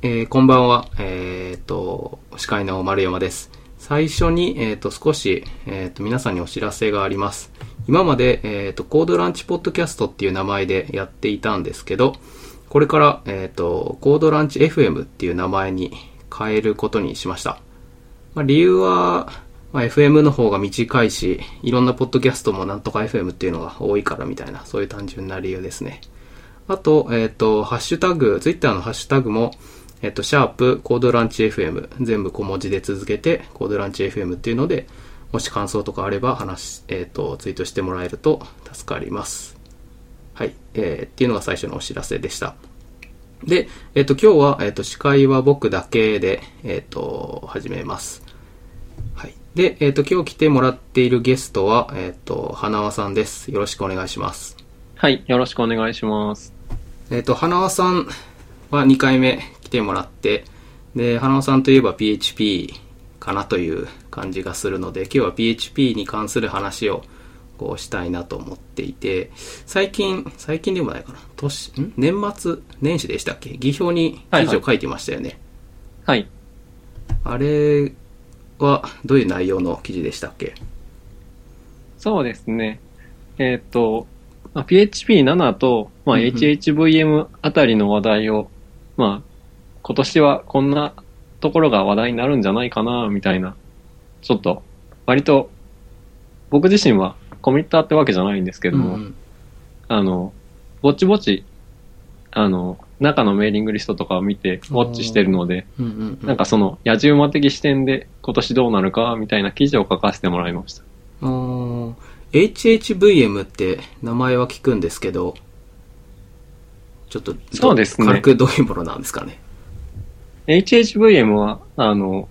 えーこんばんは。えっ、と、司会の丸山です。最初に、えっ、と、少し、えっ、と、皆さんにお知らせがあります。今まで、えっ、と、コードランチポッドキャストっていう名前でやっていたんですけど、これから、えっ、と、コードランチ FM っていう名前に変えることにしました。まあ、理由は、まあ、FM の方が短いし、いろんなポッドキャストもなんとか FM っていうのが多いからみたいな、そういう単純な理由ですね。あと、えっ、と、ハッシュタグ、ツイッターのハッシュタグも、えっ、と、シャープ、コードランチ FM、全部小文字で続けて、コードランチ FM っていうので、もし感想とかあれば話し、えっ、と、ツイートしてもらえると助かります。はい。えーっていうのが最初のお知らせでした。で、えっ、と、今日は、えっ、と、司会は僕だけで、えっ、と、始めます。はい。で、えっ、と、今日来てもらっているゲストは、えっ、と、花輪さんです。よろしくお願いします。はい、よろしくお願いします。えっ、と、花輪さんは2回目来てもらって、で、花輪さんといえば PHP かなという感じがするので、今日は PHP に関する話をこうしたいなと思っていて、最近、最近でもないかな、年、ん？年末年始でしたっけ？技表に記事を書いてましたよね。はい。あれはどういう内容の記事でしたっけ？そうですね。えーっと、まあ PHP7 と、まあ、HHVM あたりの話題を、まあ、今年はこんなところが話題になるんじゃないかな、みたいな。ちょっと、割と、僕自身はコミッターってわけじゃないんですけども、うんあの、ぼちぼち、あの、中のメーリングリストとかを見て、ウォッチしてるので、うんうんうんなんかその、野じ馬的視点で今年どうなるか、みたいな記事を書かせてもらいました。HHVM って名前は聞くんですけど、ちょっと、そうですね軽くどういうものなんですかね。HHVM は、あの、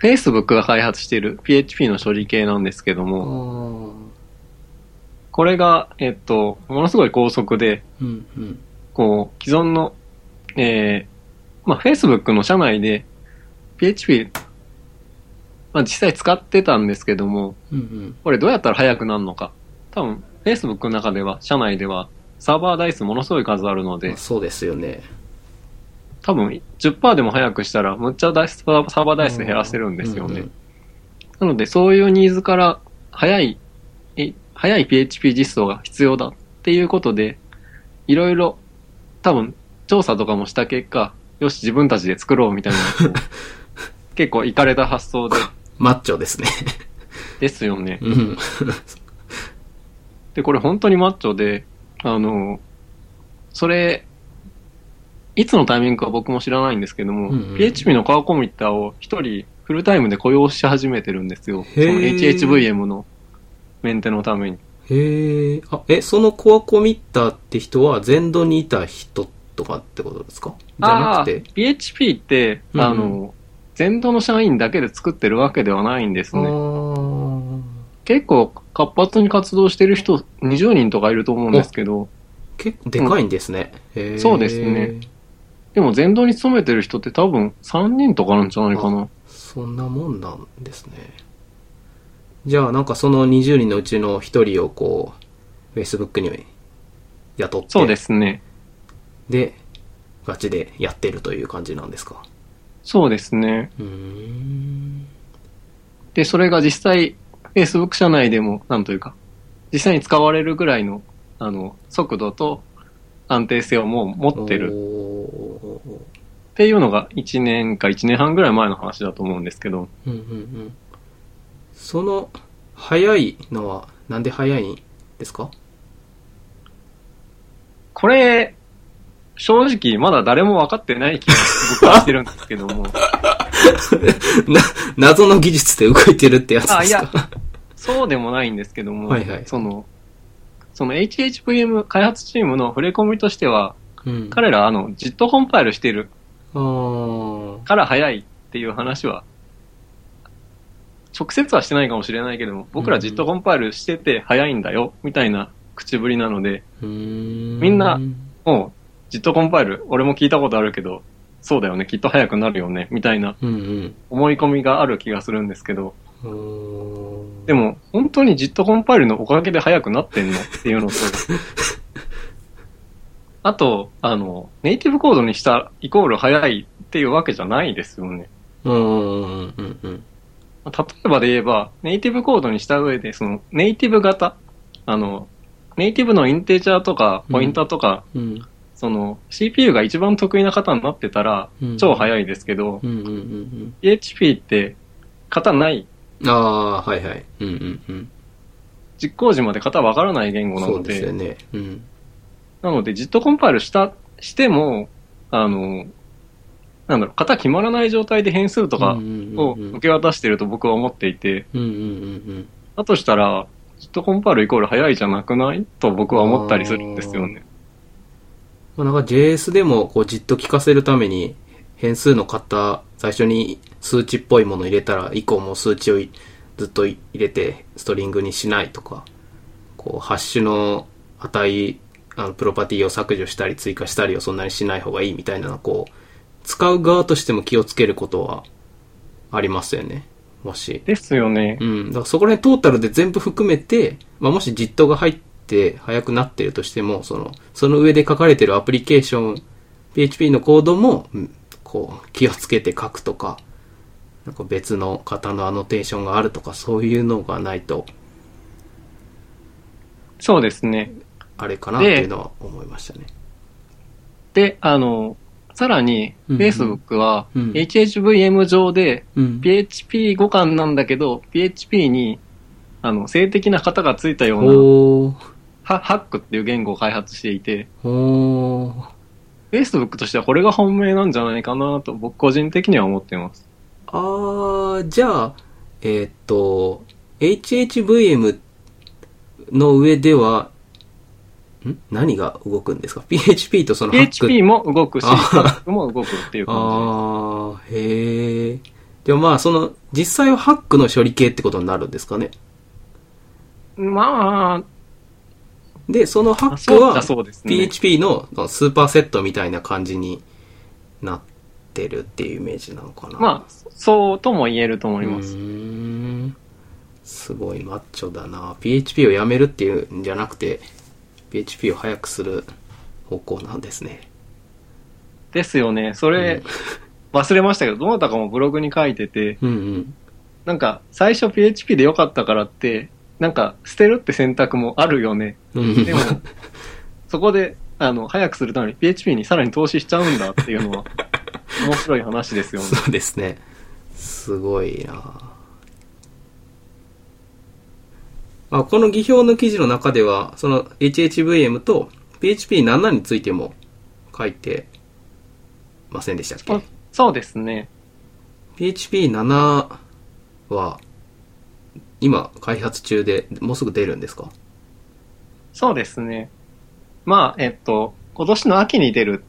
Facebook が開発している PHP の処理系なんですけどあも、ーこれが、えっと、ものすごい高速で、うんうん。こう、既存の、えー、まあ、Facebook の社内で PHP、まあ、実際使ってたんですけども、うんうん。これどうやったら速くなるのか。多分、Facebook の中では、社内では、サーバー台数ものすごい数あるのでまあ、そうですよね。多分10%でも早くしたら、むっちゃ台数サーバー台数減らせるんですよね。なので、そういうニーズから、早い、え早い PHP 実装が必要だっていうことで、いろいろ、多分、調査とかもした結果、よし、自分たちで作ろうみたいな、結構、いかれた発想で、マッチョですね。ですよね。うん。で、これ本当にマッチョで、あの、それ、いつのタイミングか僕も知らないんですけども、うんうん PHP のカーコミッターを一人フルタイムで雇用し始めてるんですよ。その HHVM のメンテのために。へえ。あ、え、そのコアコミッターって人は全土にいた人とかってことですか？じゃなくて？PHP って、うんうんあの、全土の社員だけで作ってるわけではないんですあね。ー結構活発に活動してる人20人とかいると思うんですけど、結構でかいんですね。へーそうですね。でも全土に勤めてる人って多分3人とかなんじゃないかな。そんなもんなんですね。じゃあ、なんかその20人のうちの1人をこう、Facebook に雇って、そうですね。で、ガチでやってるという感じなんですか？そうですね。で、それが実際、Facebook 社内でも、なんというか、実際に使われるぐらいの、あの、速度と安定性をもう持ってる。っていうのが1年か1年半ぐらい前の話だと思うんですけど、うんうんうん。その、早いのは、なんで早いんですか？これ、正直まだ誰も分かってない気が僕はしてるんですけども、な、謎の技術で動いてるってやつですか？あいや。そうでもないんですけども、はいはい。その、その HHVM 開発チームの触れ込みとしては、うん。彼らあの、JIT コンパイルしてるから早いっていう話は、直接はしてないかもしれないけども、僕らうん JIT コンパイルしてて早いんだよ、みたいな口ぶりなので、うーん。みんなもう JIT コンパイル、俺も聞いたことあるけど、そうだよね、きっと早くなるよね、みたいなうん思い込みがある気がするんですけど、うん。うーんでも、本当に JIT コンパイルのおかげで早くなってんのっていうのと、あと、あの、ネイティブコードにしたイコール早いっていうわけじゃないですよね。うんうんうんうん例えばで言えば、ネイティブコードにした上で、その、ネイティブ型、あの、ネイティブのインテージャーとか、ポインターとか、うん。その、CPU が一番得意な型になってたらうん、超早いですけど、PHP って、型ない、うんああはいはい。うんうんうん。実行時まで型わからない言語なのそうですよで、ね。うん。なので、ジットコンパイルした、しても、あの、なんだろう、型決まらない状態で変数とかうんうんをうんうん。受け渡してると僕は思っていて、うんうんうんだとしたら、ジットコンパイルイコール早いじゃなくない？と僕は思ったりするんですよね。まあ、なんか JS でもこうじっと聞かせるために変数の型最初に数値っぽいもの入れたら以降も数値をいずっと入れてストリングにしないとかこうハッシュの値あのプロパティを削除したり追加したりをそんなにしない方がいいみたいなのをこう使う側としても気をつけることはありますよねもしですよね。うん。だからそこら辺トータルで全部含めて、まあ、もし実トが入って速くなってるとしても、その、その上で書かれてるアプリケーション、PHP のコードも、うんこう、気をつけて書くとか、なんか別の型のアノテーションがあるとか、そういうのがないと、そうですね。あれかなっていうのは思いましたね。で、あの、さらに、うん Facebook は、うん HHVM 上で、うん。PHP 互換なんだけど、PHP に、あの、性的な型がついたような、ハハックっていう言語を開発していて。Facebook としてはこれが本命なんじゃないかなと、僕個人的には思っています。あー、じゃあ、えーっと、HHVM の上では、ん？何が動くんですか ?PHP とそのハック。PHP も動くし、あハックも動くっていう感あー、へー。でもまあ、その、実際はハックの処理系ってことになるんですかね？まで、そのハあ、ックは。PHP のスーパーセットみたいな感じになってるっていうイメージなのかな。まあ、そうとも言えると思います。すごいマッチョだな PHP をやめるっていうんじゃなくて PHP を早くする方向なんですねですよね。それ、忘れましたけど、どなたかもブログに書いてて、うんうんなんか、最初 PHP で良かったからって、なんか、捨てるって選択もあるよね。うんでも、そこで、あの、早くするために PHP にさらに投資しちゃうんだっていうのは、面白い話ですよね。そうですねすごいなあこの技表の記事の中ではその HHVM と PHP7 についても書いてませんでしたっけ？あそうですね。PHP7 は今開発中でもうすぐ出るんですか？そうですね。まあ、えっと、今年の秋に出る、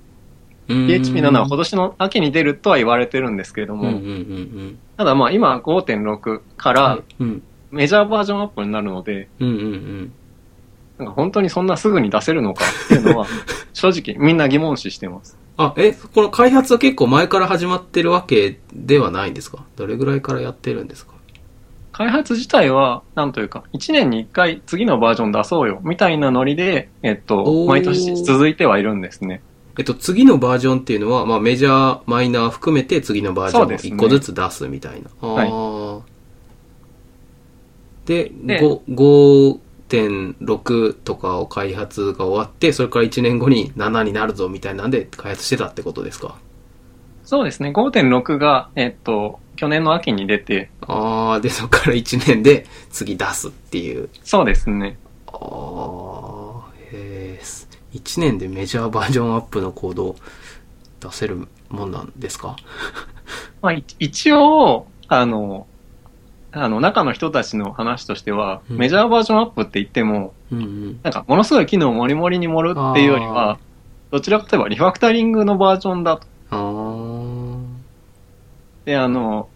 PHP7 は今年の秋に出るとは言われてるんですけれども、うんうんうんただまあ今5.6からうん。メジャーバージョンアップになるので、うんうんうん。なんか本当にそんなすぐに出せるのかっていうのは、正直みんな疑問視してます。あえこの開発は結構前から始まってるわけではないんですか？どれぐらいからやってるんですか？開発自体は、なんというか、1年に1回次のバージョン出そうよ、みたいなノリで、えっと毎年続いてはいるんですね。えっと、次のバージョンっていうのは、まあ、メジャー、マイナー含めて次のバージョンをそうですね1個ずつ出すみたいな。あはいーで、で5 5.6とかを開発が終わって、それから1年後に7になるぞみたいなんで開発してたってことですか？そうですね、5.6が、えっと、去年の秋に出て、ああ、で、そこから1年で次出すっていう。そうですね。ああ、へえ、1年でメジャーバージョンアップのコードを出せるもんなんですか？まあ、い一応、あの、あの、中の人たちの話としては、うんメジャーバージョンアップって言っても、うんうん。なんか、ものすごい機能をモリモリに盛るっていうよりは、どちらかといえばリファクタリングのバージョンだと。で、あの、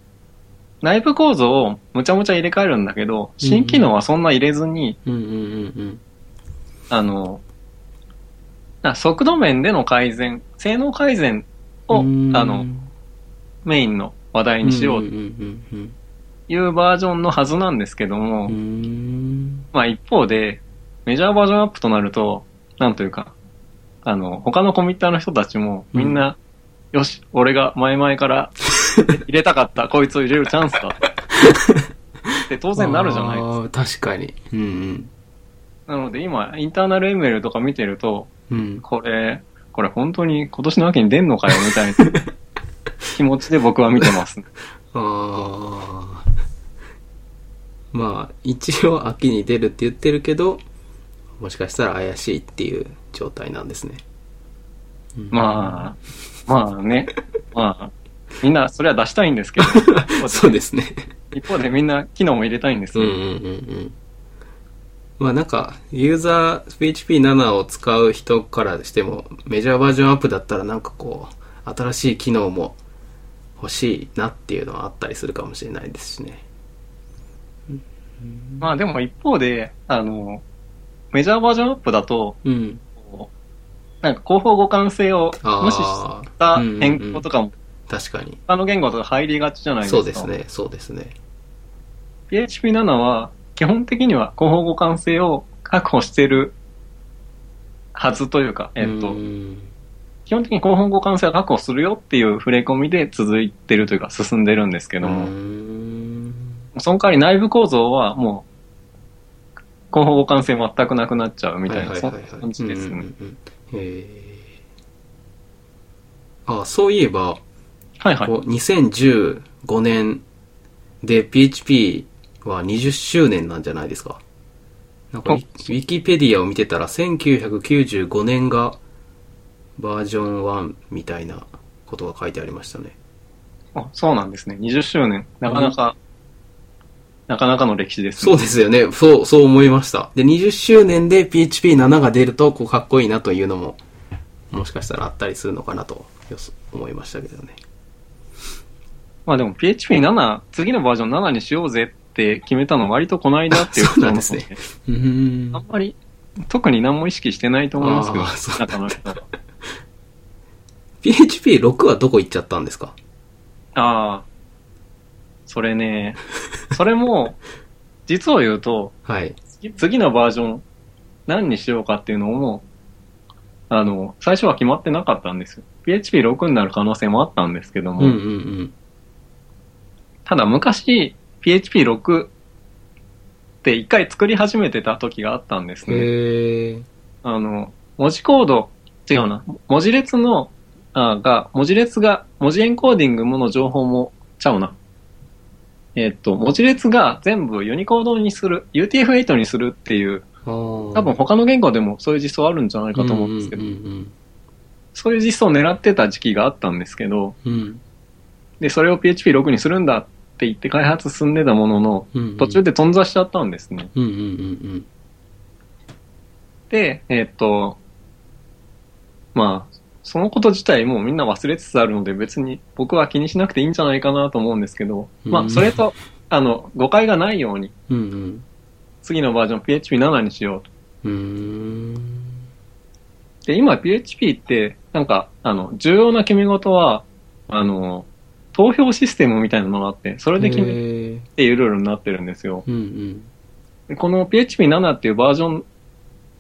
内部構造をむちゃむちゃ入れ替えるんだけど、新機能はそんな入れずに、うんうんうんうん。あの、な速度面での改善、性能改善を、あの、メインの話題にしようとうんうんうんいうバージョンのはずなんですけども、うん。うんまあ一方で、メジャーバージョンアップとなると、なんというか、あの、他のコミッターの人たちもみんな、よし、俺が前々から 入れたかった、こいつを入れるチャンスだ。って当然なるじゃないですか。確かに。うんなので今、インターナルエメルとか見てると、うん。うん。これ、これ本当に今年の秋に出んのかよ、みたいな 気持ちで僕は見てます。ああ。まあ、一応秋に出るって言ってるけど、もしかしたら怪しいっていう状態なんですね。まあ、まあね、まあ、みんなそれは出したいんですけど、そうですね。一方でみんな機能も入れたいんですよ。うんうんうんうん。まあなんか、ユーザー PHP7 を使う人からしても、メジャーバージョンアップだったらなんかこう、新しい機能も欲しいなっていうのはあったりするかもしれないですしね。まあでも一方で、あの、メジャーバージョンアップだと、うん。なんか広報互換性を無視した変更とかも、確かに。他の言語とか入りがちじゃないですか。そうですね、そうですね。PHP7 は基本的には広報互換性を確保してるはずというか、えっと、うん。基本的に広報互換性は確保するよっていう触れ込みで続いてるというか進んでるんですけども、うん。その代わり内部構造はもう広報互換性全くなくなっちゃうみたいな、そんな感じですね。うんうんうん。へー。あ、そういえば、はいはい。こう2015年で PHP は20周年なんじゃないですか。なんかウあィキペディアを見てたら1995年がバージョン1みたいなことが書いてありましたね。あそうなんですね。20周年。なかなか、なかなかの歴史ですね。そうですよね。そう、そう思いました。で、20周年で PHP7 が出ると、こう、かっこいいなというのも、もしかしたらあったりするのかなと、思いましたけどね。まあでも PHP7、次のバージョン7にしようぜって決めたの割とこの間っていうこと なんですねうーんあんまり、特に何も意識してないと思いますけど中の人は。PHP6 はどこ行っちゃったんですか？ああ、それね、それも、実を言うと、はい。次次のバージョン何にしようかっていうのも、あの、最初は決まってなかったんですよ。PHP6 になる可能性もあったんですけども、うんうんうん。ただ昔 PHP6 って一回作り始めてた時があったんですね。あの、文字コード、違うな、文字列の、あが、文字列が、文字エンコーディングもの情報も、ちゃうな。えっと、文字列が全部ユニコードにする、UTF-8 にするっていう、多多分他の言語でもそういう実装あるんじゃないかと思うんですけど、うんそういう実装を狙ってた時期があったんですけど、うんうん。で、それを PHP6 にするんだって言って開発進んでたものの、うんうん途中で頓挫しちゃったんですね。うんうんうんで、えっと、まあ、そのこと自体もうみんな忘れつつあるので別に僕は気にしなくていいんじゃないかなと思うんですけど、まうんあ、それと、あの、誤解がないように、うん。うん次のバージョン PHP7 にしようと。うん。うーん。で、今 PHP って、なんか、あの、重要な決め事は、あの、投票システムみたいなのがあって、それで決め。ていうルールになってるんですよ。うんうん。でこの PHP7 っていうバージョン、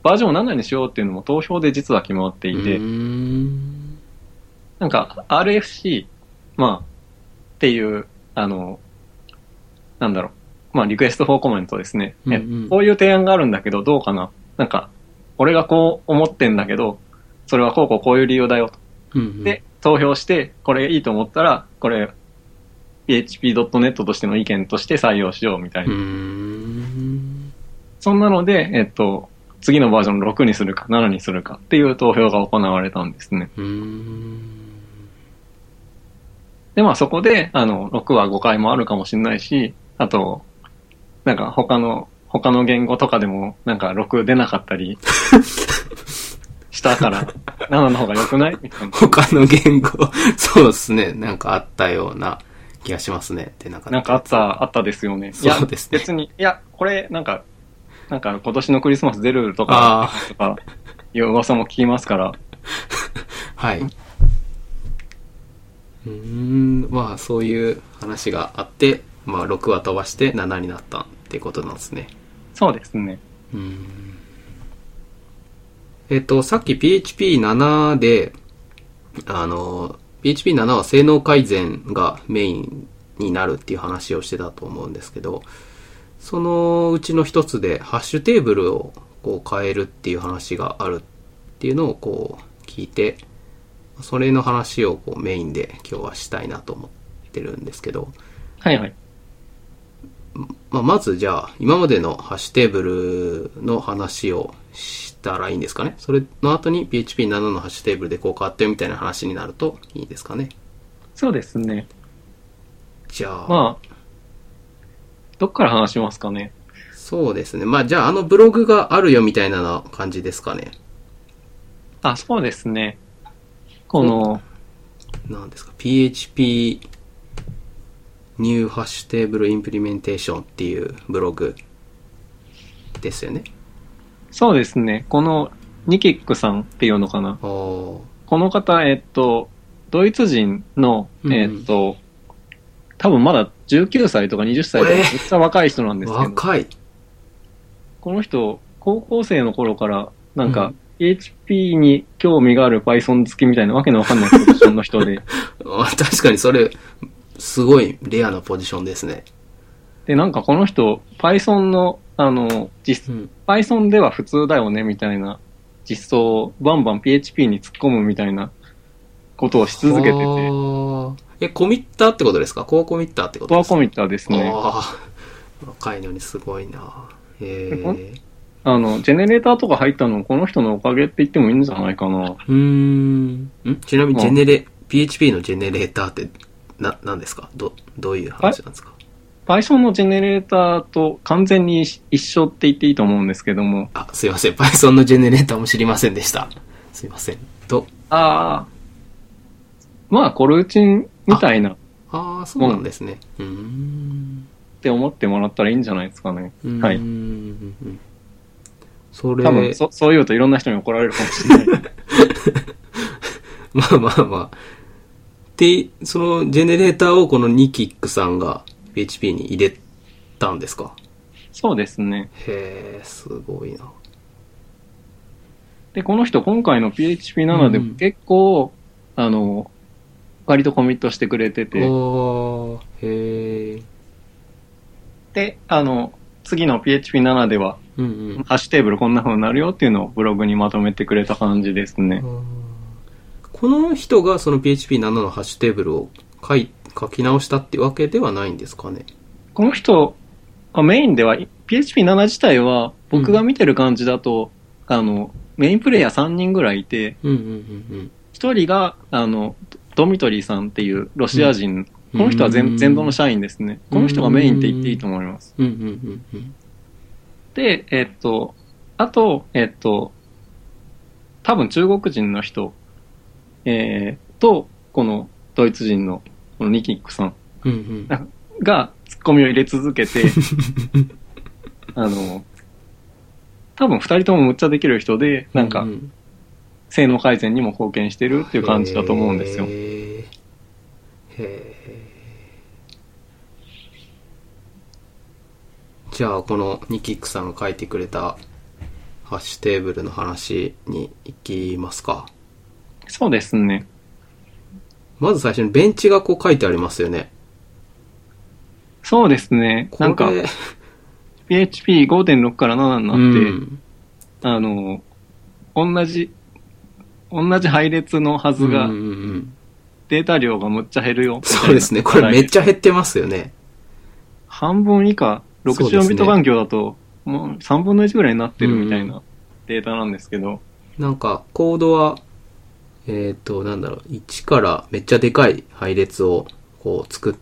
バージョンを7にしようっていうのも投票で実は決まっていて、んなんか RFC、まあ、っていう、あの、なんだろう、まあリクエストフォーコメントですね。えうんうんこういう提案があるんだけどどうかななんか、俺がこう思ってんだけど、それはこうこうこういう理由だよと。うんうん。で、投票して、これいいと思ったら、これ、PHP.net としての意見として採用しようみたいうな。ーん。そんなので、えっと、次のバージョン6にするか7にするかっていう投票が行われたんですね。で、まあそこで、あの、6は誤解もあるかもしれないし、あと、なんか他の、他の言語とかでも、なんか6出なかったり したから、7の方が良くない？みたいな。他の言語、そうですね。なんかあったような気がしますね。で、なんか。なんかあった、あったですよね。そうですね別に、いや、これ、なんか、なんか今年のクリスマス出るとかあ、とか、いう噂も聞きますから、はい。うーん、まあそういう話があって、まあ6は飛ばして7になったってことなんですね。そうですね。うーん。えっと、さっき PHP7 で、あの、PHP7 は性能改善がメインになるっていう話をしてたと思うんですけど、そのうちの一つで、ハッシュテーブルをこう変えるっていう話があるっていうのをこう聞いて、それの話をこうメインで今日はしたいなと思ってるんですけど、はいはい。まあ、まずじゃあ、今までのハッシュテーブルの話をしたらいいんですかねそれの後に PHP7 のハッシュテーブルでこう変わったよみたいな話になるといいですかねそうですね。じゃあ、まあ、どっから話しますかね。そうですね。まあじゃああのブログがあるよみたいな感じですかね。あ、そうですね。この、なんですか ?PHP New Hash Table Implementation っていうブログですよね。そうですね。このニキックさんっていうのかな。おこの方、えっと、ドイツ人の、うんえっと、多分まだ19歳とか20歳とか、えーめっちゃ若い人なんですけど、若い。この人、高校生の頃から、なんか、PHP に興味がある Python 好きみたいなわけのわかんないポジションの人で、あ確かにそれ、すごいレアなポジションですね。で、なんかこの人、Python の、あの、実、うん。Python では普通だよね、みたいな実装をバンバン PHP に突っ込むみたいなことをし続けてて、え、コミッターってことですか？コアコミッターってことですか？コアコミッターですね。若いのにすごいなへえ。あの、ジェネレーターとか入ったのこの人のおかげって言ってもいいんじゃないかな。うーん。んちなみに、うんジェネレ、PHP のジェネレーターって、な、何ですか？ど、どういう話なんですか？Python のジェネレーターと完全に一一緒って言っていいと思うんですけども、あ、すいません。Python のジェネレーターも知りませんでした。すいません。と、ああ、まあ、コルチンみたいなっああ、そうなんですね。うーん。て思ってもらったらいいんじゃないですかね。うーんはい。うんそれ、多分そ、そう言うといろんな人に怒られるかもしれない。まあまあまあ。で、そのジェネレーターをこのニキックさんが PHP に入れたんですか？そうですね。へえ、すごいな。で、この人今回の PHP7 でうんも結構、あの、割とコミットしてくれてて、へえ。で、あの、次の PHP7 では、うんうん。ハッシュテーブルこんな風になるよっていうのをブログにまとめてくれた感じですね。この人がその PHP7 のハッシュテーブルを書い書き直したってわけではないんですかね？この人、あメインでは、PHP7 自体は、僕が見てる感じだと、あの、メインプレイヤー3人ぐらいいて、うんうんうん1人が、あの、ドミトリーさんっていうロシア人、うんこの人はうん全全土の社員ですね。この人がメインって言っていいと思います。うん。うんうんうんうん。で、えっと、あと、えっと、多分中国人の人、えー、と、このドイツ人の、このニキックさんうんうん。がツッコミを入れ続けて、あの、多分二人ともむっちゃできる人で、なんかう、う性能改善にも貢献してるっていう感じだと思うんですよ。へーへーじゃあ、このニキックさんが書いてくれたハッシュテーブルの話に行きますか。そうですね。まず最初にベンチがこう書いてありますよね。そうですね。なんか、PHP5.6 から7になって、うんあの、同じ、同じ配列のはずが、うんうんうんデータ量がむっちゃ減るよ。そうですね。これめっゃ。ちゃ減ってますよね。半分以下、そうですね64ビット環境だと、もう3分の1ぐらいになってるみたいなデータなんですけど、なんか、コードは、えっ、と、なんだろう、1からめっちゃでかい配列を、こう、作っ、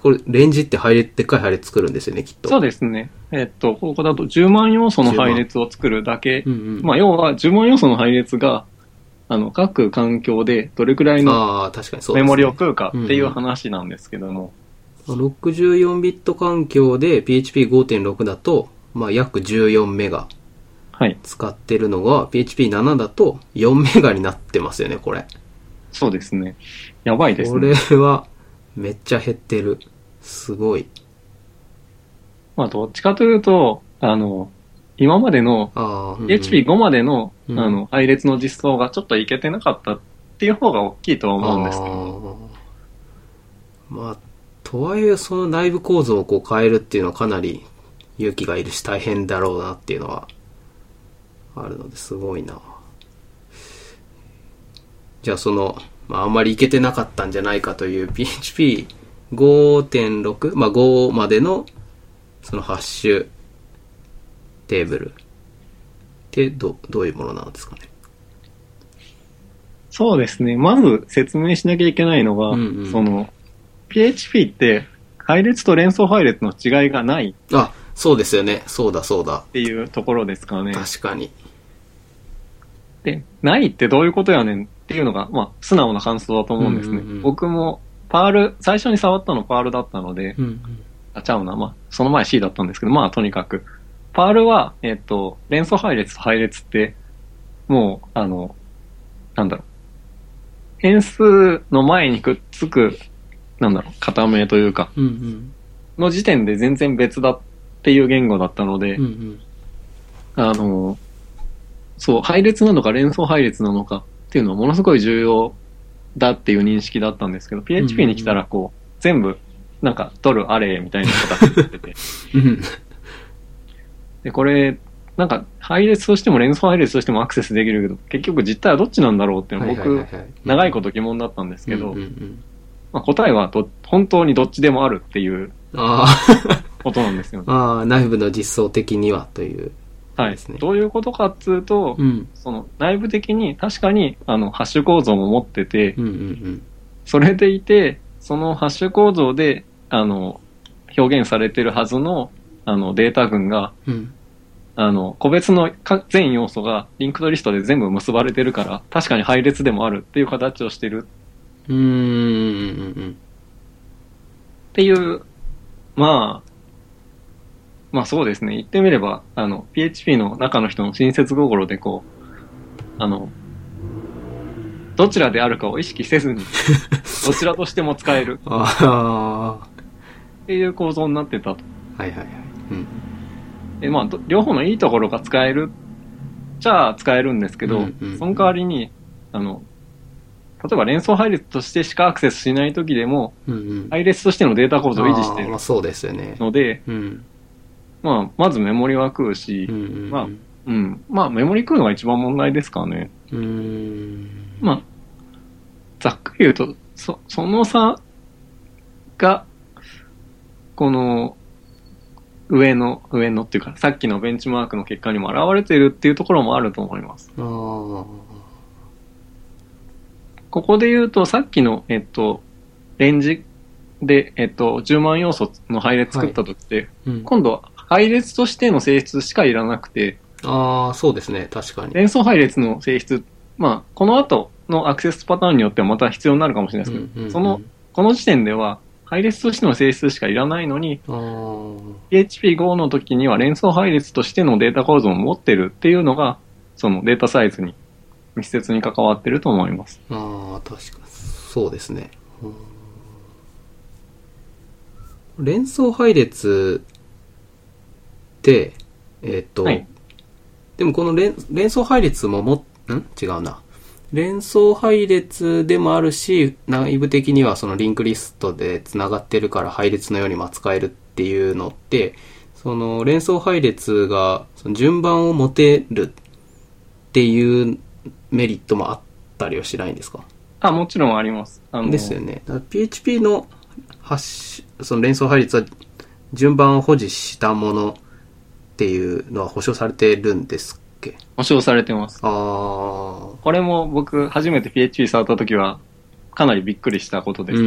これ、レンジって配列、でっかい配列作るんですよね、きっと。そうですね。えっと、ここだと10万要素の配列を作るだけう。んうん。まあ、要は10万要素の配列が、あの、各環境でどれくらいの。メモリを食うかっていう話なんですけども、64ビット環境で PHP5.6 だと、まあ、約14メガはい。使ってるのが PHP7 だと4メガになってますよね、これ。そうですね。やばいですこね。れはめっちゃ減ってる。すごい。まあ、どっちかというと、あの、今までのああ、うんうん PHP5 までの、うんあの、配列の実装がちょっといけてなかったっっていう方が大きいとは思うんですけど。まあ、とはいえその内部構造をこう変えるっていうのはかなり勇気がいるし大変だろうなっていうのはあるのですごいな。じゃあその、まああんまりいけてなかったんじゃないかという PHP5.6、まあ5までのそのハッシュテーブルってどどういうものなんですかね？そうですね。まず説明しなきゃいけないのが、うんうんその、PHP って配列と連想配列の違いがないあ、そうですよね。そうだそうだ。っていうところですかね。確かに。で、ないってどういうことやねんっていうのが、まあ、素直な感想だと思うんですね。うんうんうん僕も、パール、最初に触ったのパールだったので、うんあ、ちゃうな、まあ、その前 C だったんですけど、まあ、とにかく。パールは、えっ、と、連想配列と配列って、もう、あの、なんだろう。変数の前にくっつく、なんだろう、型名というか、うんうんの時点で全然別だっていう言語だったので、うんうんあの、そう、配列なのか連想配列なのかっていうのはものすごい重要だっていう認識だったんですけど、PHP に来たらこう、全部、なんか、取るアレイみたいな形になってて。う んで、これ、なんか、配列としても連想配列としてもアクセスできるけど、結局実態はどっちなんだろうっていうのは僕、長いこと疑問だったんですけど、まあ、答えはど本当にどっちでもあるっていうあことなんですよね あ、。ああ、内部の実装的にはという。はい。どういうことかっつうと、うん。その内部的に確かにあのハッシュ構造も持ってて、うんうんそれでいて、そのハッシュ構造で、あの、表現されてるはずの、あの、データ群が、うん。うん。あの、個別のか全要素がリンクドリストで全部結ばれてるから、確かに配列でもあるっていう形をしてるうーん。うんうんっていう、まあ、まあそうですね。言ってみれば、あの、PHP の中の人の親切心でこう、あの、どちらであるかを意識せずに、どちらとしても使える ああ。っていう構造になってたと。はいはいはい。うん。で、まあ、ど両方のいいところが使えるじゃあ使えるんですけど、うんうんその代わりに、あの、例えば連想配列としてしかアクセスしないときでも、うんうん。配列としてのデータ構造を維持しているあーまあそうですよね。ので、うん。まあ、まずメモリは食うしうん、うんうん。まあうん。まあ、メモリ食うのが一番問題ですかね。うーん。まあ、ざっくり言うと、そ、その差が、この、上の、上のっていうか、さっきのベンチマークの結果にも現れているっていうところもあると思います。ああ。ここで言うと、さっきの、えっと、レンジで、えっと、10万要素の配列作った時って、うん。今度は配列としての性質しかいらなくて、ああ、そうですね。確かに。連想配列の性質、まあ、この後のアクセスパターンによってはまた必要になるかもしれないですけど、うんうんうんその、この時点では、配列としての性質しかいらないのに、あー PHP5 の時には連想配列としてのデータ構造を持ってるっていうのが、そのデータサイズに密接に関わってると思います。ああ、確かに。そうですね。うん連想配列って、えっ、と、はいでもこの連連想配列もも、ん？違うな。連想配列でもあるし、内部的にはそのリンクリストで繋がってるから配列のようにも扱えるっていうのって、その連想配列がその順番を持てるっていうメリットもあったりはしないんですか？あ、もちろんあります。あのですよね。PHP のハッシュその連想配列は順番を保持したものっていうのは保証されてるんですっけ？保証されてます。ああ。これも僕、初めて PHP 触った時は、かなりびっくりしたことです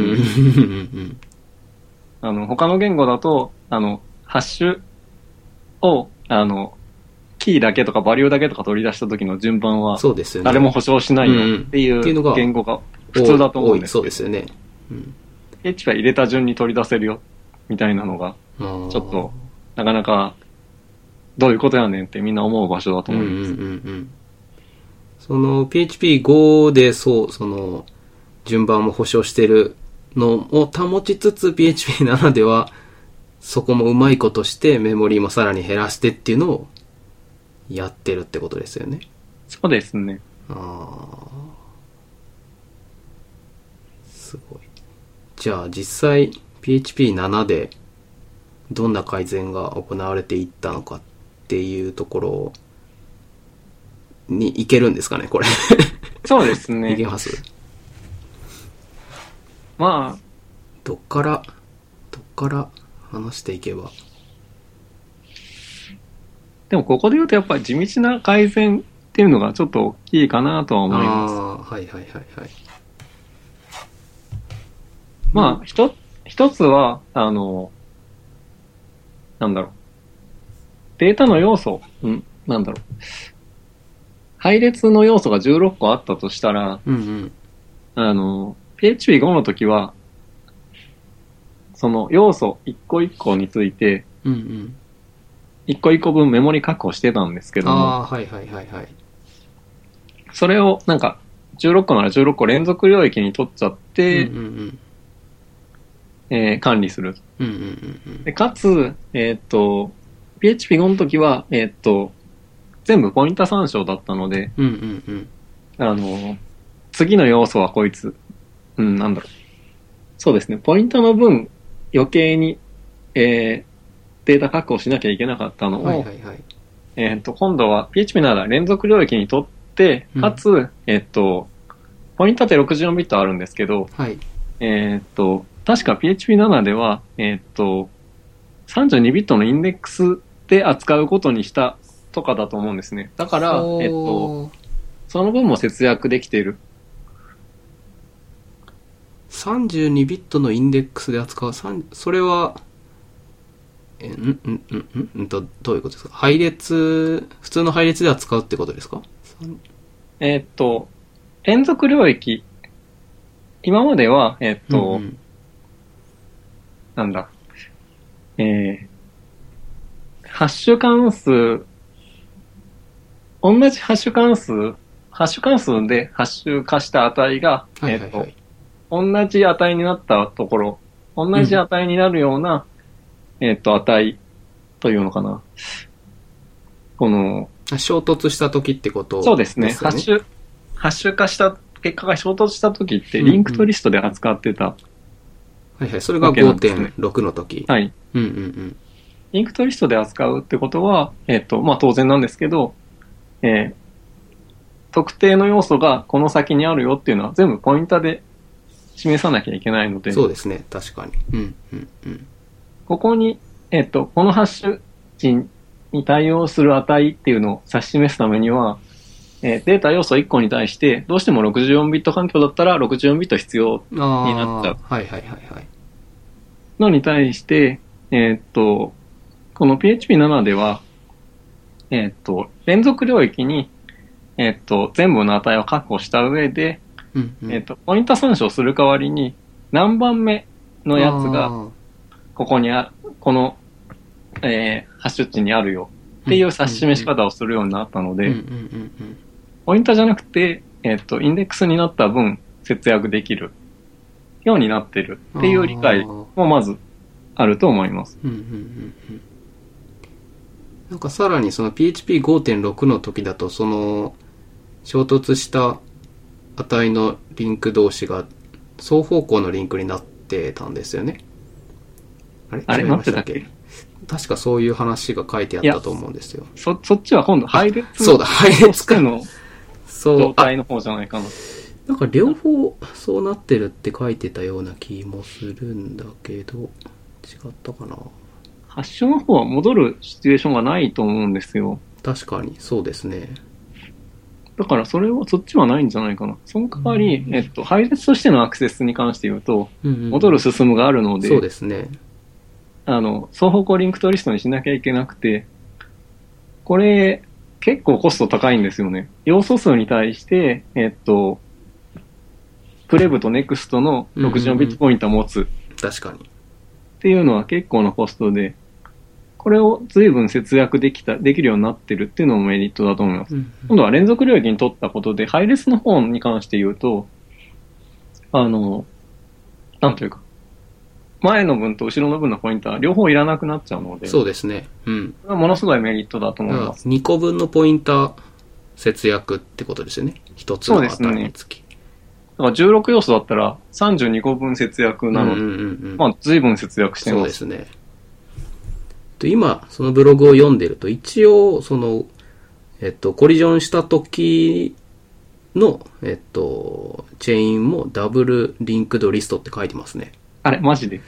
あの、他の言語だと、あの、ハッシュを、あの、キーだけとかバリューだけとか取り出した時の順番は、そうですよね。誰も保証しないよっていう言語が普通だと思うんです多い。そうですよね。うん。PHP は入れた順に取り出せるよ、みたいなのが、ちょっと、なかなか、どういうことやねんってみんな思う場所だと思います。んうんうん。その PHP5 でそう、その、順番も保証してるのを保ちつつ PHP7 では、そこもうまいことしてメモリーもさらに減らしてっていうのをやってるってことですよね。そうですね。あすごい。じゃあ実際 PHP7 でどんな改善が行われていったのかっていうところにいけるんですかね、これ。そうですいけね。ます？まあ、どっから、どっから話していけば。でもここで言うとやっぱり地道な改善っていうのがちょっと大きいかなとは思います。ああ、はいはいはいはい。まあ、一つ、一つは、あの、なんだろう。データの要素、うん、なんだろう。配列の要素が16個あったとしたら、うんうん。あの、PHP5 の時は、その要素一個一個について、うんうん。一個一個分メモリ確保してたんですけども、はいはいはいはい。それをなんか、16個なら16個連続領域に取っちゃって、うんうんえー管理する。うん。うんうんうんうん。でかつ、えーっと、PHP5 の時は、えーっと、全部ポインタ参照だったので、うんうんうん。あの、次の要素はこいつ。うん、なんだろう。そうですね。ポインタの分、余計に、えーデータ確保しなきゃいけなかったのを、はいはいはい。えーっと、今度は PHP なら連続領域に取って、かつ、えーっと、ポインタって64ビットあるんですけど、はい。えーっと、確か PHP7 では、えーっと、32ビットのインデックスで扱うことにしたとかだと思うんですね。だから、えーっと、その分も節約できている。32ビットのインデックスで扱う、それは、え、ん、ん、ん、ん、んと、どういうことですか？配列、普通の配列で扱うってことですか？えーっと、連続領域。今までは、えーっと、うんうんなんだ？えー、ハッシュ関数、同じハッシュ関数、ハッシュ関数でハッシュ化した値が、はいはいはい。えーっと、同じ値になったところ、同じ値になるような、えーっと、値というのかな。この、あ衝突した時ってことそうですね。よハッシュ、ハッシュ化した結果が衝突した時って、うんうん linked list で扱ってた。はいはい。それがわけなんですね5.6の時。はい。うんうんうん。 linked list で扱うってことは、えっ、と、まあ当然なんですけど、えー特定の要素がこの先にあるよっていうのは全部ポインターで示さなきゃいけないので、そうですね。確かに。うんうんうん。ここに、えっ、と、このハッシュ値に対応する値っていうのを指し示すためには、えーデータ要素1個に対して、どうしても64ビット環境だったら64ビット必要。になっちゃうはいはいはいはい。のに対して、えーっと、この PHP7 では、えーっと、連続領域に、えーっと、全部の値を確保した上で、うんうん。えーっと、ポインタ参照する代わりに、何番目のやつが、あここにあ、この、えーハッシュ値にあるよっていう指し示し方をするようになったのー、で、ポインタじゃなくて、えーっと、インデックスになった分、節約できるようになってるうん。っていう理解もまずあると思います。うんうんうんうんなんかさらにその PHP5.6 の時だとその衝突した値のリンク同士が双方向のリンクになってたんですよね。あれ？あれ？違いましたなってたっ確かそういう話が書いてあったと思うんですよ。そ、そっちは今度配列そうだ、配と列の状態の方じゃないかな。なんか両方そうなってるって書いてたような気もするんだけど、違ったかな？発祥の方は戻るシチュエーションがないと思うんですよ。確かに、そうですね。だからそれは、そっちはないんじゃないかな。その代わり、えっと、配列としてのアクセスに関して言うと、うんうん戻る進むがあるので、そうですね。あの、双方向リンクトリストにしなきゃいけなくて、これ、結構コスト高いんですよね。要素数に対して、えっと、プレブとネクストの64ビットポイントを持つ確かに。っていうのは結構なコストで、これを随分節約できた、できるようになってるっていうのもメリットだと思います。うん今度は連続領域に取ったことで、配列の方に関して言うと、あの、なんというか、前の分と後ろの分のポインター、両方いらなくなっちゃうので、そうですね。うん。これはものすごいメリットだと思います。2個分のポインター節約ってことですよね。一つの値につき。だから16要素だったら32個分節約なので、うんうんうんうんまあ随分節約してそうま。ですすね。と今、そのブログを読んでると、一応、その、えっと、コリジョンした時の、えっと、チェインもダブルリンクドリストって書いてますね。あれ、マジで？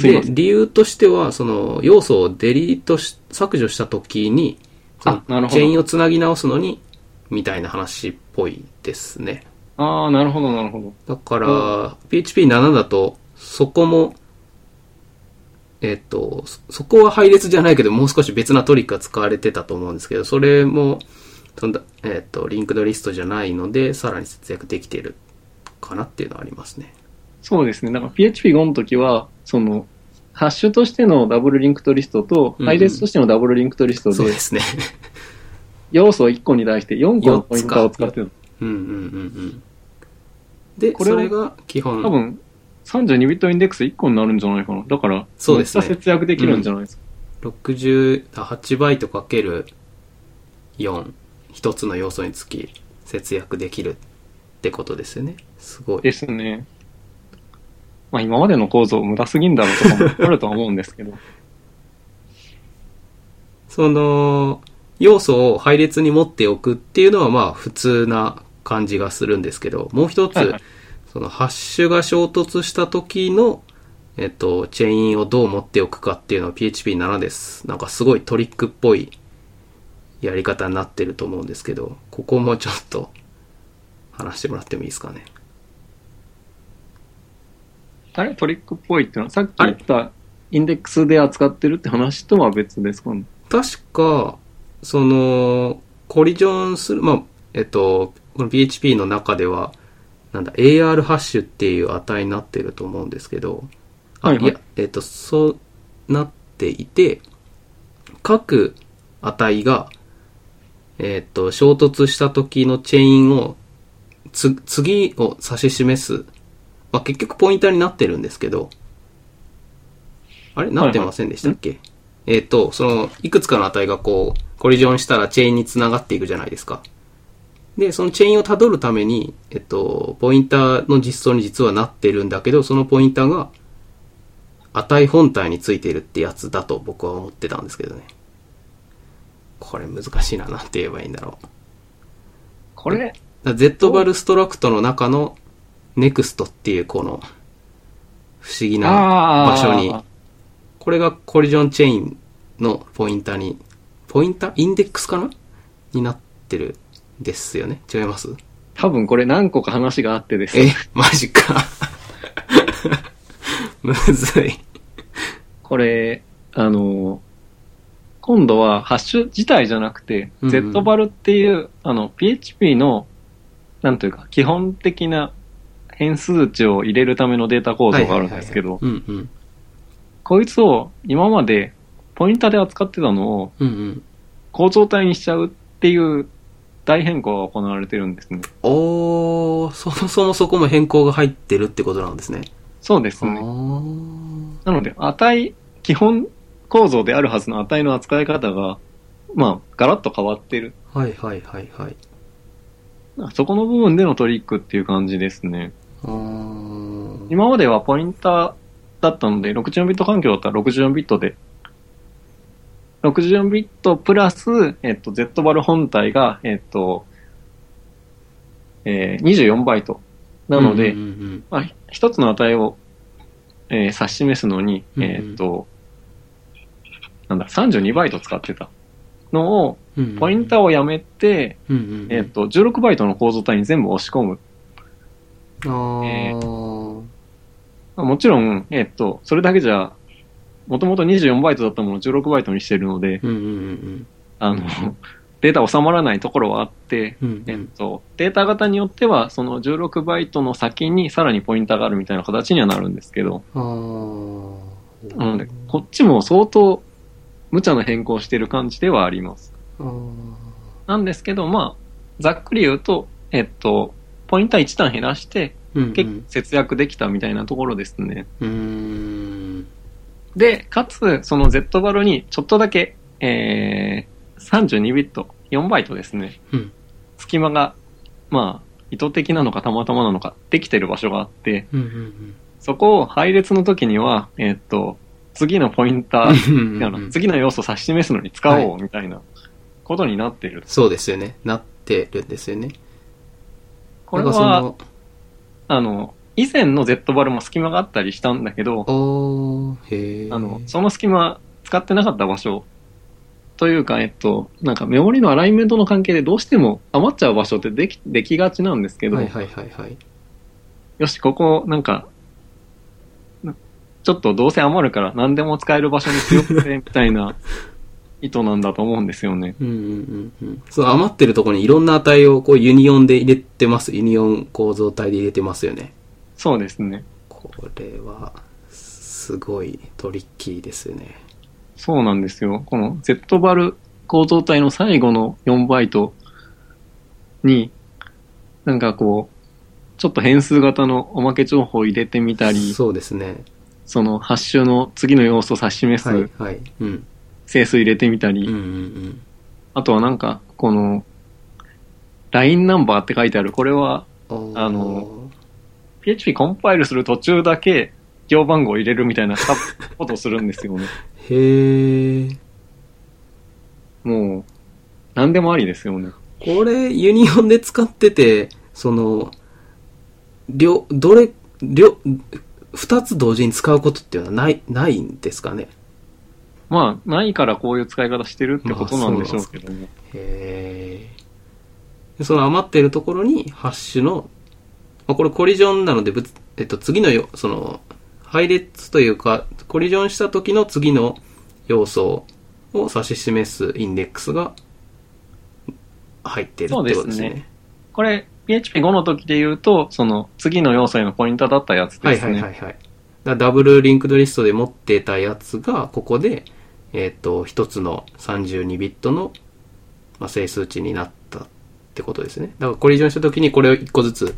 で。理由としては、その、要素をデリートし、削除した時に、チェインをつなぎ直すのに、みたいな話っぽいですね。ああ、なるほど、なるほど。だから、PHP7 だと、そこも、えっと、そそこは配列じゃないけど、もう少し別なトリックが使われてたと思うんですけど、それも、そんだえっと、 linked list じゃないので、さらに節約できているかなっていうのはありますね。そうですね。だから PHP5 の時は、その、ハッシュとしての double linked list と、うんうん配列としての double linked list で、そうですね。要素1個に対して4個のポインターを使ってる。うんうんうんうん。で、これをそれが基本。多分、32ビットインデックス1個になるんじゃないかな。だから、そうですね節約できるんじゃないですか。68バイトかける4、一つの要素につき節約できるってことですよね。すごい。ですね。まあ今までの構造無駄すぎんだろうとかも あるとは思うんですけど。その、要素を配列に持っておくっていうのはまあ普通な感じがするんですけど、もう一つ、はいはいそのハッシュが衝突した時の、えっと、チェインをどう持っておくかっていうのは PHP7 です。なんかすごいトリックっぽいやり方になってると思うんですけど、ここもちょっと話してもらってもいいですかね。あれトリックっぽいってのは、さっき言ったインデックスで扱ってるって話とは別ですか？ね。確か、その、コリジョンする、まあ、えっと、この PHP の中では、なんだ、AR ハッシュっていう値になってると思うんですけど、あ、はいはい。いや、えっと、そうなっていて、各値が、えっと、衝突した時のチェインを、つ、次を指し示す、まあ、結局ポインターになってるんですけど、あれ？なってませんでしたっけ、えっ、と、その、いくつかの値がこう、コリジョンしたらチェーンにつながっていくじゃないですか。で、そのチェーンをたどるために、えっと、ポインターの実装に実はなってるんだけど、そのポインターが、値本体についてるってやつだと僕は思ってたんですけどね。これ難しいな、なんて言えばいいんだろう。これ、Z バルストラクトの中の NEXT っていうこの不思議なあ場所にあ、これがコリジョンチェインのポインターに、ポインタ？ーインデックスかな？になってるんですよね。違います？多分これ何個か話があってですねえ、マジか。むずい。これ、あの、今度はハッシュ自体じゃなくて、うんうん Z バルっていう、あの、PHP の、なんというか、基本的な変数値を入れるためのデータ構造があるんですけど、うんうん。こいつを今までポインターで扱ってたのをうんうん。構造体にしちゃうっていう大変更が行われてるんですね。おー、そもそもそこも変更が入ってるってことなんですね。そうですあね。ーなので、値、基本構造であるはずの値の扱い方が、まあ、ガラッと変わってる。はいはいはいはい。そこの部分でのトリックっていう感じですね。今まではポインターだったので、64ビット環境だったら64ビットで、64ビットプラス、えっと、Z バル本体が、えっと、えー、24バイト。なので、うんうんうんまあ、一つの値を、えー指し示すのに、うんうん。えーっと、なんだ、32バイト使ってた。のを、うんうんポインターをやめて、うんうんうん。えーっと、16バイトの構造体に全部押し込む。あー。えまあもちろん、えーっと、それだけじゃ、もともと24バイトだったものを16バイトにしてるので、うんうんうんあの、データ収まらないところはあって、うんうん。えっと、データ型によっては、その16バイトの先にさらにポインターがあるみたいな形にはなるんですけど、なので、こっちも相当無茶な変更してる感じではあります。なんですけど、まあ、ざっくり言うと、えっと、ポインター1段減らして、うんうん。結構節約できたみたいなところですね。うーんで、かつ、その Z バルにちょっとだけ、えー、32ビット、4バイトですね。うん隙間が、まあ、意図的なのかたまたまなのかできてる場所があって、うんうんそこを配列の時には、えーっと、次のポインター、次の要素を指し示すのに使おうみたいなことになってる。そうですよね。なってるんですよね。これは、の、あの、以前の Z バルも隙間があったりしたんだけど。あの、その隙間使ってなかった場所というか、えっと、なんかメモリのアライメントの関係でどうしても余っちゃう場所ってでき、できがちなんですけど、はいはいはいはい。よし、ここ、なんか、なちょっとどうせ余るから何でも使える場所にしようぜ、みたいな 意図なんだと思うんですよね。うんうんうんうん。そう、余ってるところにいろんな値をこう union で入れてます。 union 構造体で入れてますよね。そうですね。これは、すごいトリッキーですよね。そうなんですよ。この Z バル構造体の最後の4バイトに、なんかこう、ちょっと変数型のおまけ情報を入れてみたり、そうですね。そのハッシュの次の要素を指し示はいすはい。うん。整数入れてみたり、うんうんうん。あとはなんか、この、LINE ナンバーって書いてある、これはあの、PHP コンパイルする途中だけ行番号を入れるみたいなことをするんですよね。へー。もう、何でもありですよね。これ、ユニオンで使ってて、その、両、どれ、両、二つ同時に使うことっていうのはない、ないんですかね？まあ、ないからこういう使い方してるってことなんでしょうけども。へー。その余ってるところに、ハッシュの、まあ、これコリジョンなのでぶつ、えっと、次のよ、その、配列というか、コリジョンした時の次の要素を指し示すインデックスが入ってるってことですね。そうですねこれ、PHP5 の時で言うと、その次の要素へのポインターだったやつはいですね。はいはいはい。だからダブルリンクドリストで持ってたやつが、ここで、えっ、と、一つの32ビットの、まあ、整数値になったってことですね。だからコリジョンした時にこれを一個ずつ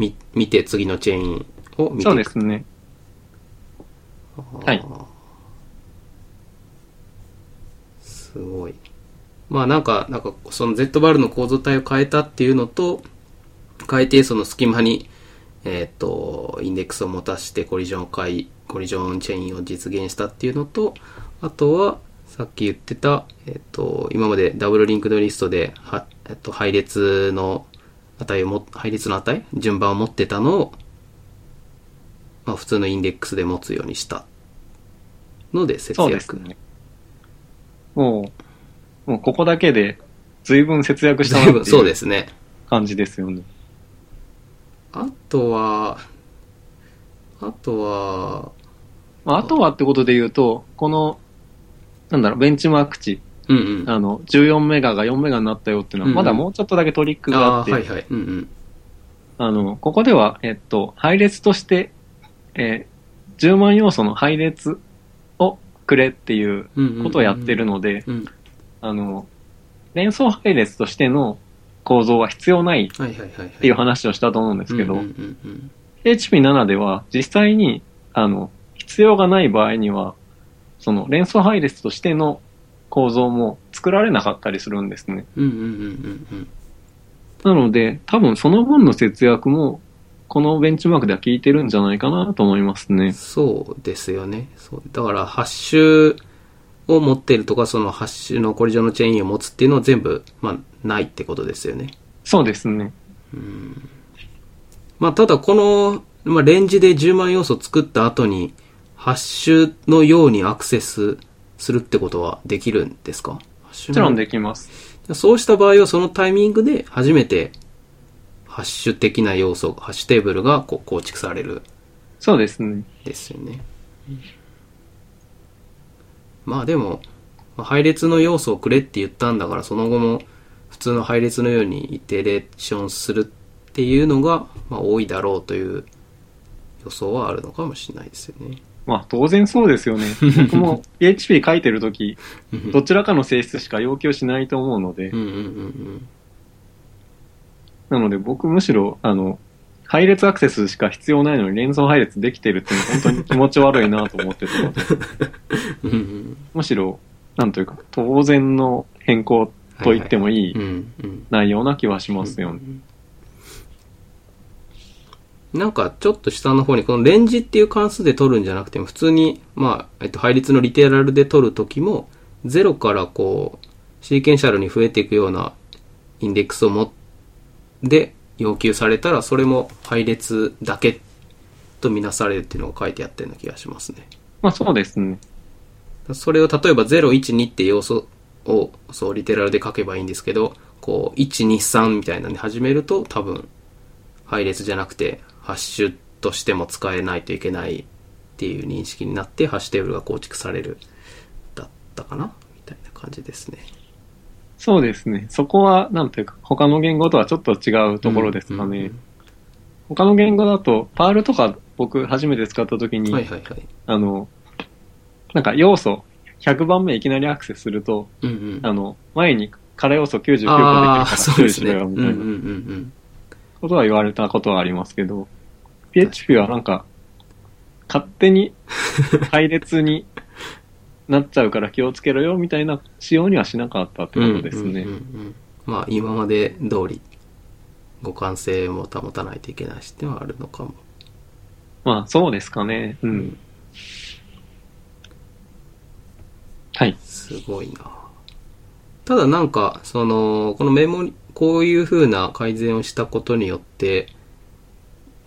見見て、次のチェーンを見て。そうですね。はいすごい。まあなんか、なんかその Z バルの構造体を変えたっていうのと、変えてその隙間に、えっ、と、インデックスを持たしてコリジョン回、コリジョンチェーンを実現したっていうのと、あとは、さっき言ってた、えっ、と、今までダブルリンクドリストで、は、えっ、と、配列の値をも、配列の値順番を持ってたのを、まあ普通のインデックスで持つようにしたので節約。ですね。もう、もうここだけで随分節約したなだいぶっていうそうですね。感じですよね。あとは、あとは、まあ、あとはってことで言うと、この、なんだろう、ベンチマーク値、うんうん。あの、14メガが4メガになったよっていうのは、まだもうちょっとだけトリックがあって、あの、ここでは、えっと、配列として、えー10万要素の配列をくれっていうことをやってるので、うん。あの、連想配列としての構造は必要ない。っていう話をしたと思うんですけど、うんうんうんうん PHP7 では実際に、あの、必要がない場合には、その連想配列としての構造も作られなかったりするんですね。うんうんうんうんうん。なので、多分その分の節約も、このベンチマークでは効いてるんじゃないかなと思いますね。そうですよね。そう。だから、ハッシュを持ってるとか、そのハッシュのコリジョンのチェーンを持つっていうのは全部、まあ、ないってことですよね。そうですね。まあ、ただこの、まあ、レンジで10万要素作った後に、ハッシュのようにアクセスするってことはできるんですか？ももちろんできます。そうした場合はそのタイミングで初めて、ハッシュ的な要素、ハッシュテーブルがこう構築されるそうですね。ですよね。まあでも、まあ配列の要素をくれって言ったんだから、その後も普通の配列のようにイテレーションするっていうのが、まあ多いだろうという予想はあるのかもしれないですよね。まあ当然そうですよね。僕も PHP 書いてるとき、うん。どちらかの性質しか要求しないと思うので。なので僕むしろ、あの、配列アクセスしか必要ないのに連想配列できてるっていうのは本当に気持ち悪いなと思ってたので、むしろ、なんというか、当然の変更と言ってもいい。内容な気はしますよ。ね。なんかちょっと下の方にこのレンジっていう関数で取るんじゃなくても普通に、まあ、えっと、配列のリテラルで取るときも0からこうシーケンシャルに増えていくようなインデックスを持って要求されたらそれも配列だけとみなされるっていうのが書いてあったような気がしますね。まあそうですね。それを例えば0、1、2って要素をそうリテラルで書けばいいんですけど、こう、1、2、3みたいなので始めると多分配列じゃなくてハッシュとしても使えないといけないっていう認識になってハッシュテーブルが構築されるだったかなみたいな感じですね。そうですね。そこは、なんというか、他の言語とはちょっと違うところですかね。うんうんうん他の言語だと、パールとか僕初めて使った時に、はいはいはい。あの、なんか要素100番目いきなりアクセスすると、うんうん。あの、前に空要素99個できるあからあ、そうですね。注意しろうんうんうよみたいなんことは言われたことはありますけど、PHP はなんか、勝手に 配列になっちゃうから気をつけろよみたいな仕様にはしなかったってうん。ことですね。うんうんうんまあ、今まで通り、互換性も保たないといけないしってはあるのかも。まあ、そうですかね。うん。はい。すごいな。ただなんか、その、このメモリ、こういう風な改善をしたことによって、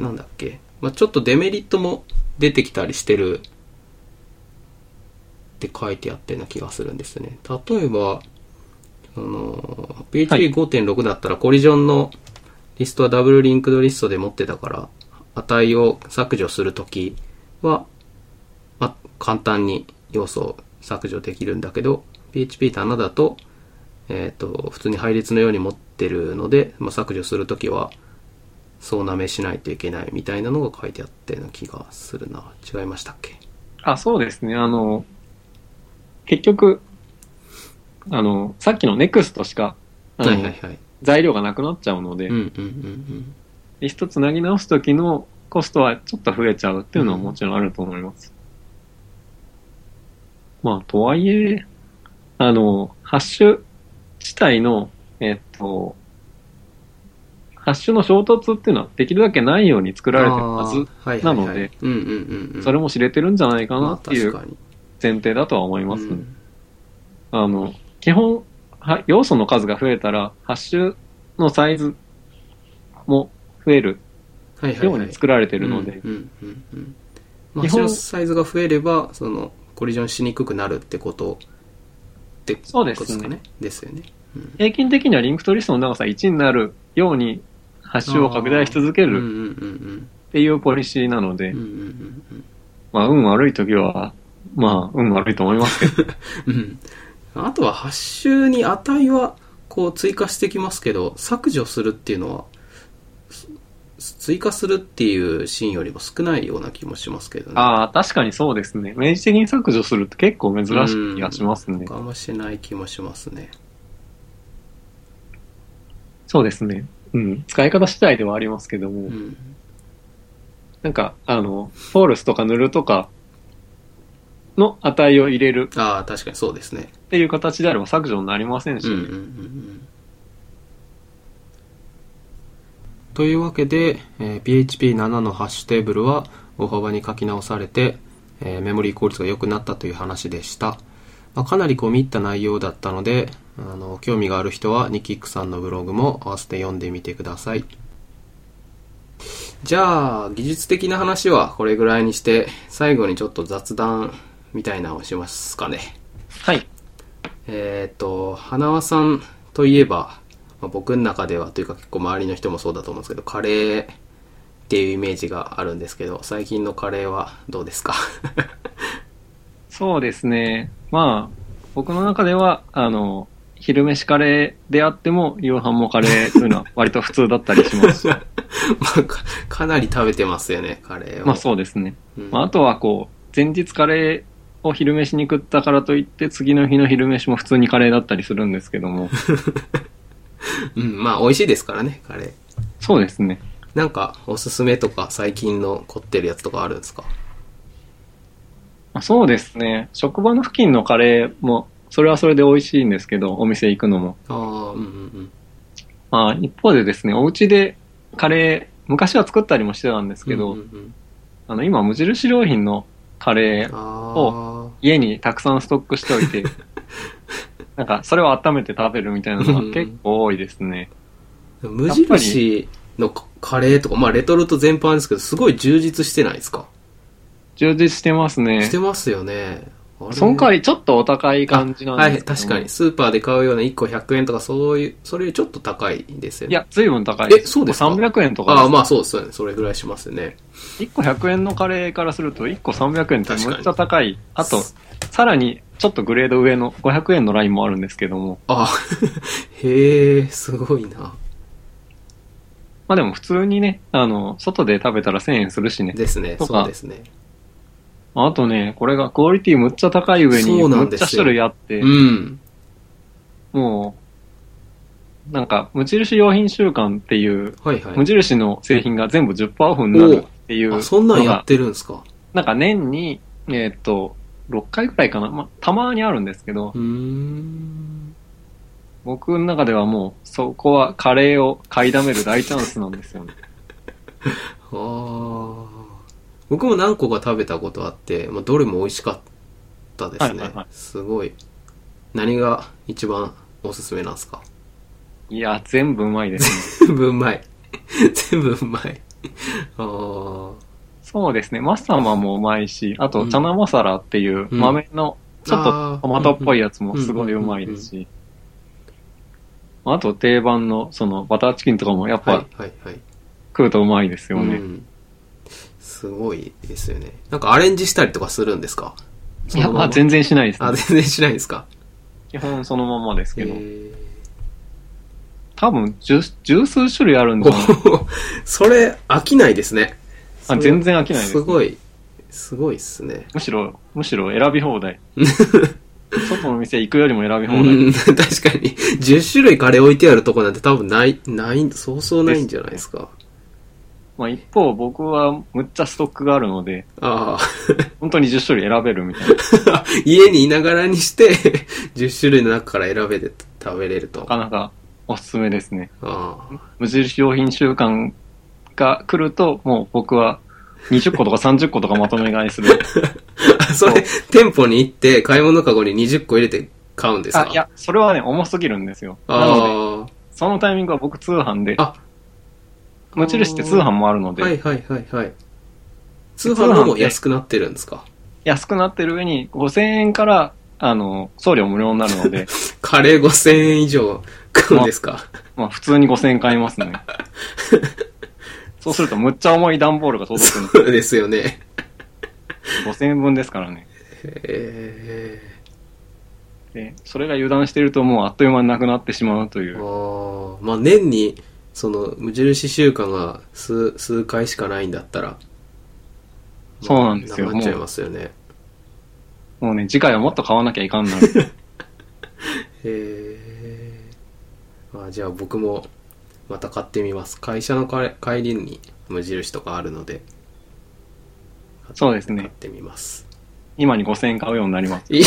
なんだっけ、まあ、ちょっとデメリットも出てきたりしてるって書いてあったような気がするんですね。例えば、その、PHP5.6 だったらコリジョンのリストはダブルリンクドリストで持ってたから、値を削除するときは、まあ、簡単に要素を削除できるんだけど、PHP7 だと、えっ、と、普通に配列のように持ってるので、まあ、削除するときは、そうなめしないといけないみたいなのが書いてあったような気がするな。違いましたっけ？あ、そうですね。あの、結局、あの、さっきの NEXT しか、はいはいはい。材料がなくなっちゃうので、うんうんうんリストつなぎ直すときのコストはちょっと増えちゃうっていうのはもちろんあると思います。まあ、とはいえ、あの、ハッシュ自体の、えっと、ハッシュの衝突っていうのはできるだけないように作られてるはず、なので。それも知れてるんじゃないかまあなっていう。前提だとは思います、うんあの、基本、は要素の数が増えたら、ハッシュのサイズも増える。ように作られてるので、基本サイズが増えれば、その、コリジョンしにくくなるってことってことそうですねかね。ですよね。うん平均的にはリンクトリストの長さ1になるように、ハッシュを拡大し続けるっていうポリシーなので、まあ、運悪い時は、まあ、運悪いと思いますけど、うん。あとは、ハッシュに値は、こう、追加してきますけど、削除するっていうのは、追加するっていうシーンよりも少ないような気もしますけどね。ああ、確かにそうですね。明示的に削除するって結構珍しい気がしますね。あんましない気もしますね。そうですね。うん。使い方次第ではありますけども、うん。なんか、あの、フォールスとかヌルとかの値を入れるああ、確かにそうですね。っていう形であれば削除になりませんし、うんうんうんうんというわけで、えー PHP7 のハッシュテーブルは大幅に書き直されて、えーメモリー効率が良くなったという話でした。まあ、かなり込み入った内容だったので、あの、興味がある人はニキックさんのブログも合わせて読んでみてください。じゃあ、技術的な話はこれぐらいにして、最後にちょっと雑談みたいなのをしますかね。はい。えっ、と、花輪さんといえば、まあ、僕の中ではというか結構周りの人もそうだと思うんですけど、カレーっていうイメージがあるんですけど、最近のカレーはどうですか？そうですね。まあ、僕の中では、あの、昼飯カレーであっても、夕飯もカレーというのは 割と普通だったりします。まあか、かなり食べてますよね、カレーを。まあそうですね。うんまあ、あとはこう、前日カレーを昼飯に食ったからといって、次の日の昼飯も普通にカレーだったりするんですけども、うん、まあ美味しいですからね、カレー。そうですね。なんか、おすすめとか最近の凝ってるやつとかあるんですか？まあそうですね。職場の付近のカレーも、それはそれで美味しいんですけど、お店行くのも。ああ、うんうんうん。まあ一方でですね、お家でカレ昔は作ったりもしてたんですけど、うんうんうんあの、今、無印良品のカレー、あ家にたくさんストックしておいて、なんか、それを温めて食べるみたいなのが結構多いですね。あ。無印のカカレーとか、まあレトルト全般ですけど、すごい充実してないですか？充実してますねして。ますよね。その代わりちょっとお高い感じなんはい、ですけど確かに。。スーパーで買うような1個100円とか、そういう、それよりちょっと高いですよね。いや、随分高いえそうですか？300円とかああ、まあそうですよね。それぐらいしますよね。1個100円のカレーからすると1個300円ってめっちゃ高い。あと、さらにちょっとグレード上の500円のラインもあるんですけども。あ へえ、すごいな。まあでも普通にね、あの、外で食べたら1000円するしね。ですね、そうですね。あとね、これがクオリティむっちゃ高い上に、むっちゃ種類あって、うん。もう、なんか、無印良品週間っていう、はいはい。無印の製品が全部10%オフになるっていうそんなんやってるんですか？なんか年に、えーっと、6回くらいかな？まあ、たまにあるんですけど。僕の中ではもう、そこはカレーを買いだめる大チャンスなんですよね。ああ。僕も何個か食べたことあって、まあ、どれも美味しかったですね。はいはいはいすごい。何が一番おすすめなんですか？いや、全部うまいですね。全部うまい。全部うまい。ああ。そうですね。マスターマンもうまいし、あと、うんチャナマサラっていううん豆の、ちょっあとートマトっぽいやつもすごいうまいですし、あと定番の、その、バターチキンとかもやっはいぱはいはい。食うとうまいですよね。うん。すごいですよね。なんかアレンジしたりとかするんですか？いや、まあ全然しないですあ、ね。全然しないんですか？基本そのままですけど、へ多分十、十数種類あるんーじゃないおそれ、飽きないですね。あ全然飽きないですすごい、すごいっすね。むしろ、むしろ選び放題。外の店行くよりも選び放題。うん、確かに。10種類カレー置いてあるとこなんて多分ない、ない、そうそうないんじゃないですか。まあ一方僕はむっちゃストックがあるので、あ本当に10種類選べるみたいな。あ。家にいながらにして、10種類の中から選べて食べれると。なかなかおすすめですね。あ無印良品週間が来ると、もう僕は20個とか30個とかまとめ買いする。あ。それ、店舗に行って買い物かごに20個入れて買うんですか？あ、いや、それはね、重すぎるんですよ。なので、あそのタイミングは僕通販で、あ。無印って通販もあるので、はいはいはいはい。通販のも安くなってるんですか？安くなってる上に5000円から、あの、送料無料になるので、カレー5000円以上食うんですか？まあ普通に5000円買いますね。そうするとむっちゃ重い段ボールが届くんそうですよね。で、5000円分ですからね。へで、それが油断してるともうあっという間になくなってしまうといー。う。ああ。まあ年に、その、無印週間が数、数回しかないんだったら。そうなんですよなっちゃいますよね。もうね、次回はもっと買わなきゃいかんなる。へえ。あじゃあ僕もまた買ってみます。会社の帰帰りに無印とかあるので。買っそうですね。てみます。今に5000円買うようになります。い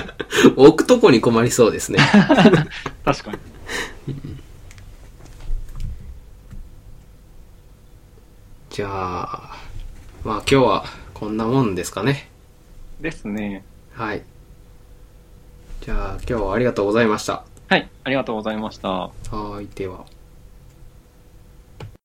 置くとこに困りそうですね。確かに。じゃあ、まあ今日はこんなもんですかね。ですね。はい。じゃあ今日はありがとうございました。はい、ありがとうございました。はーい、では。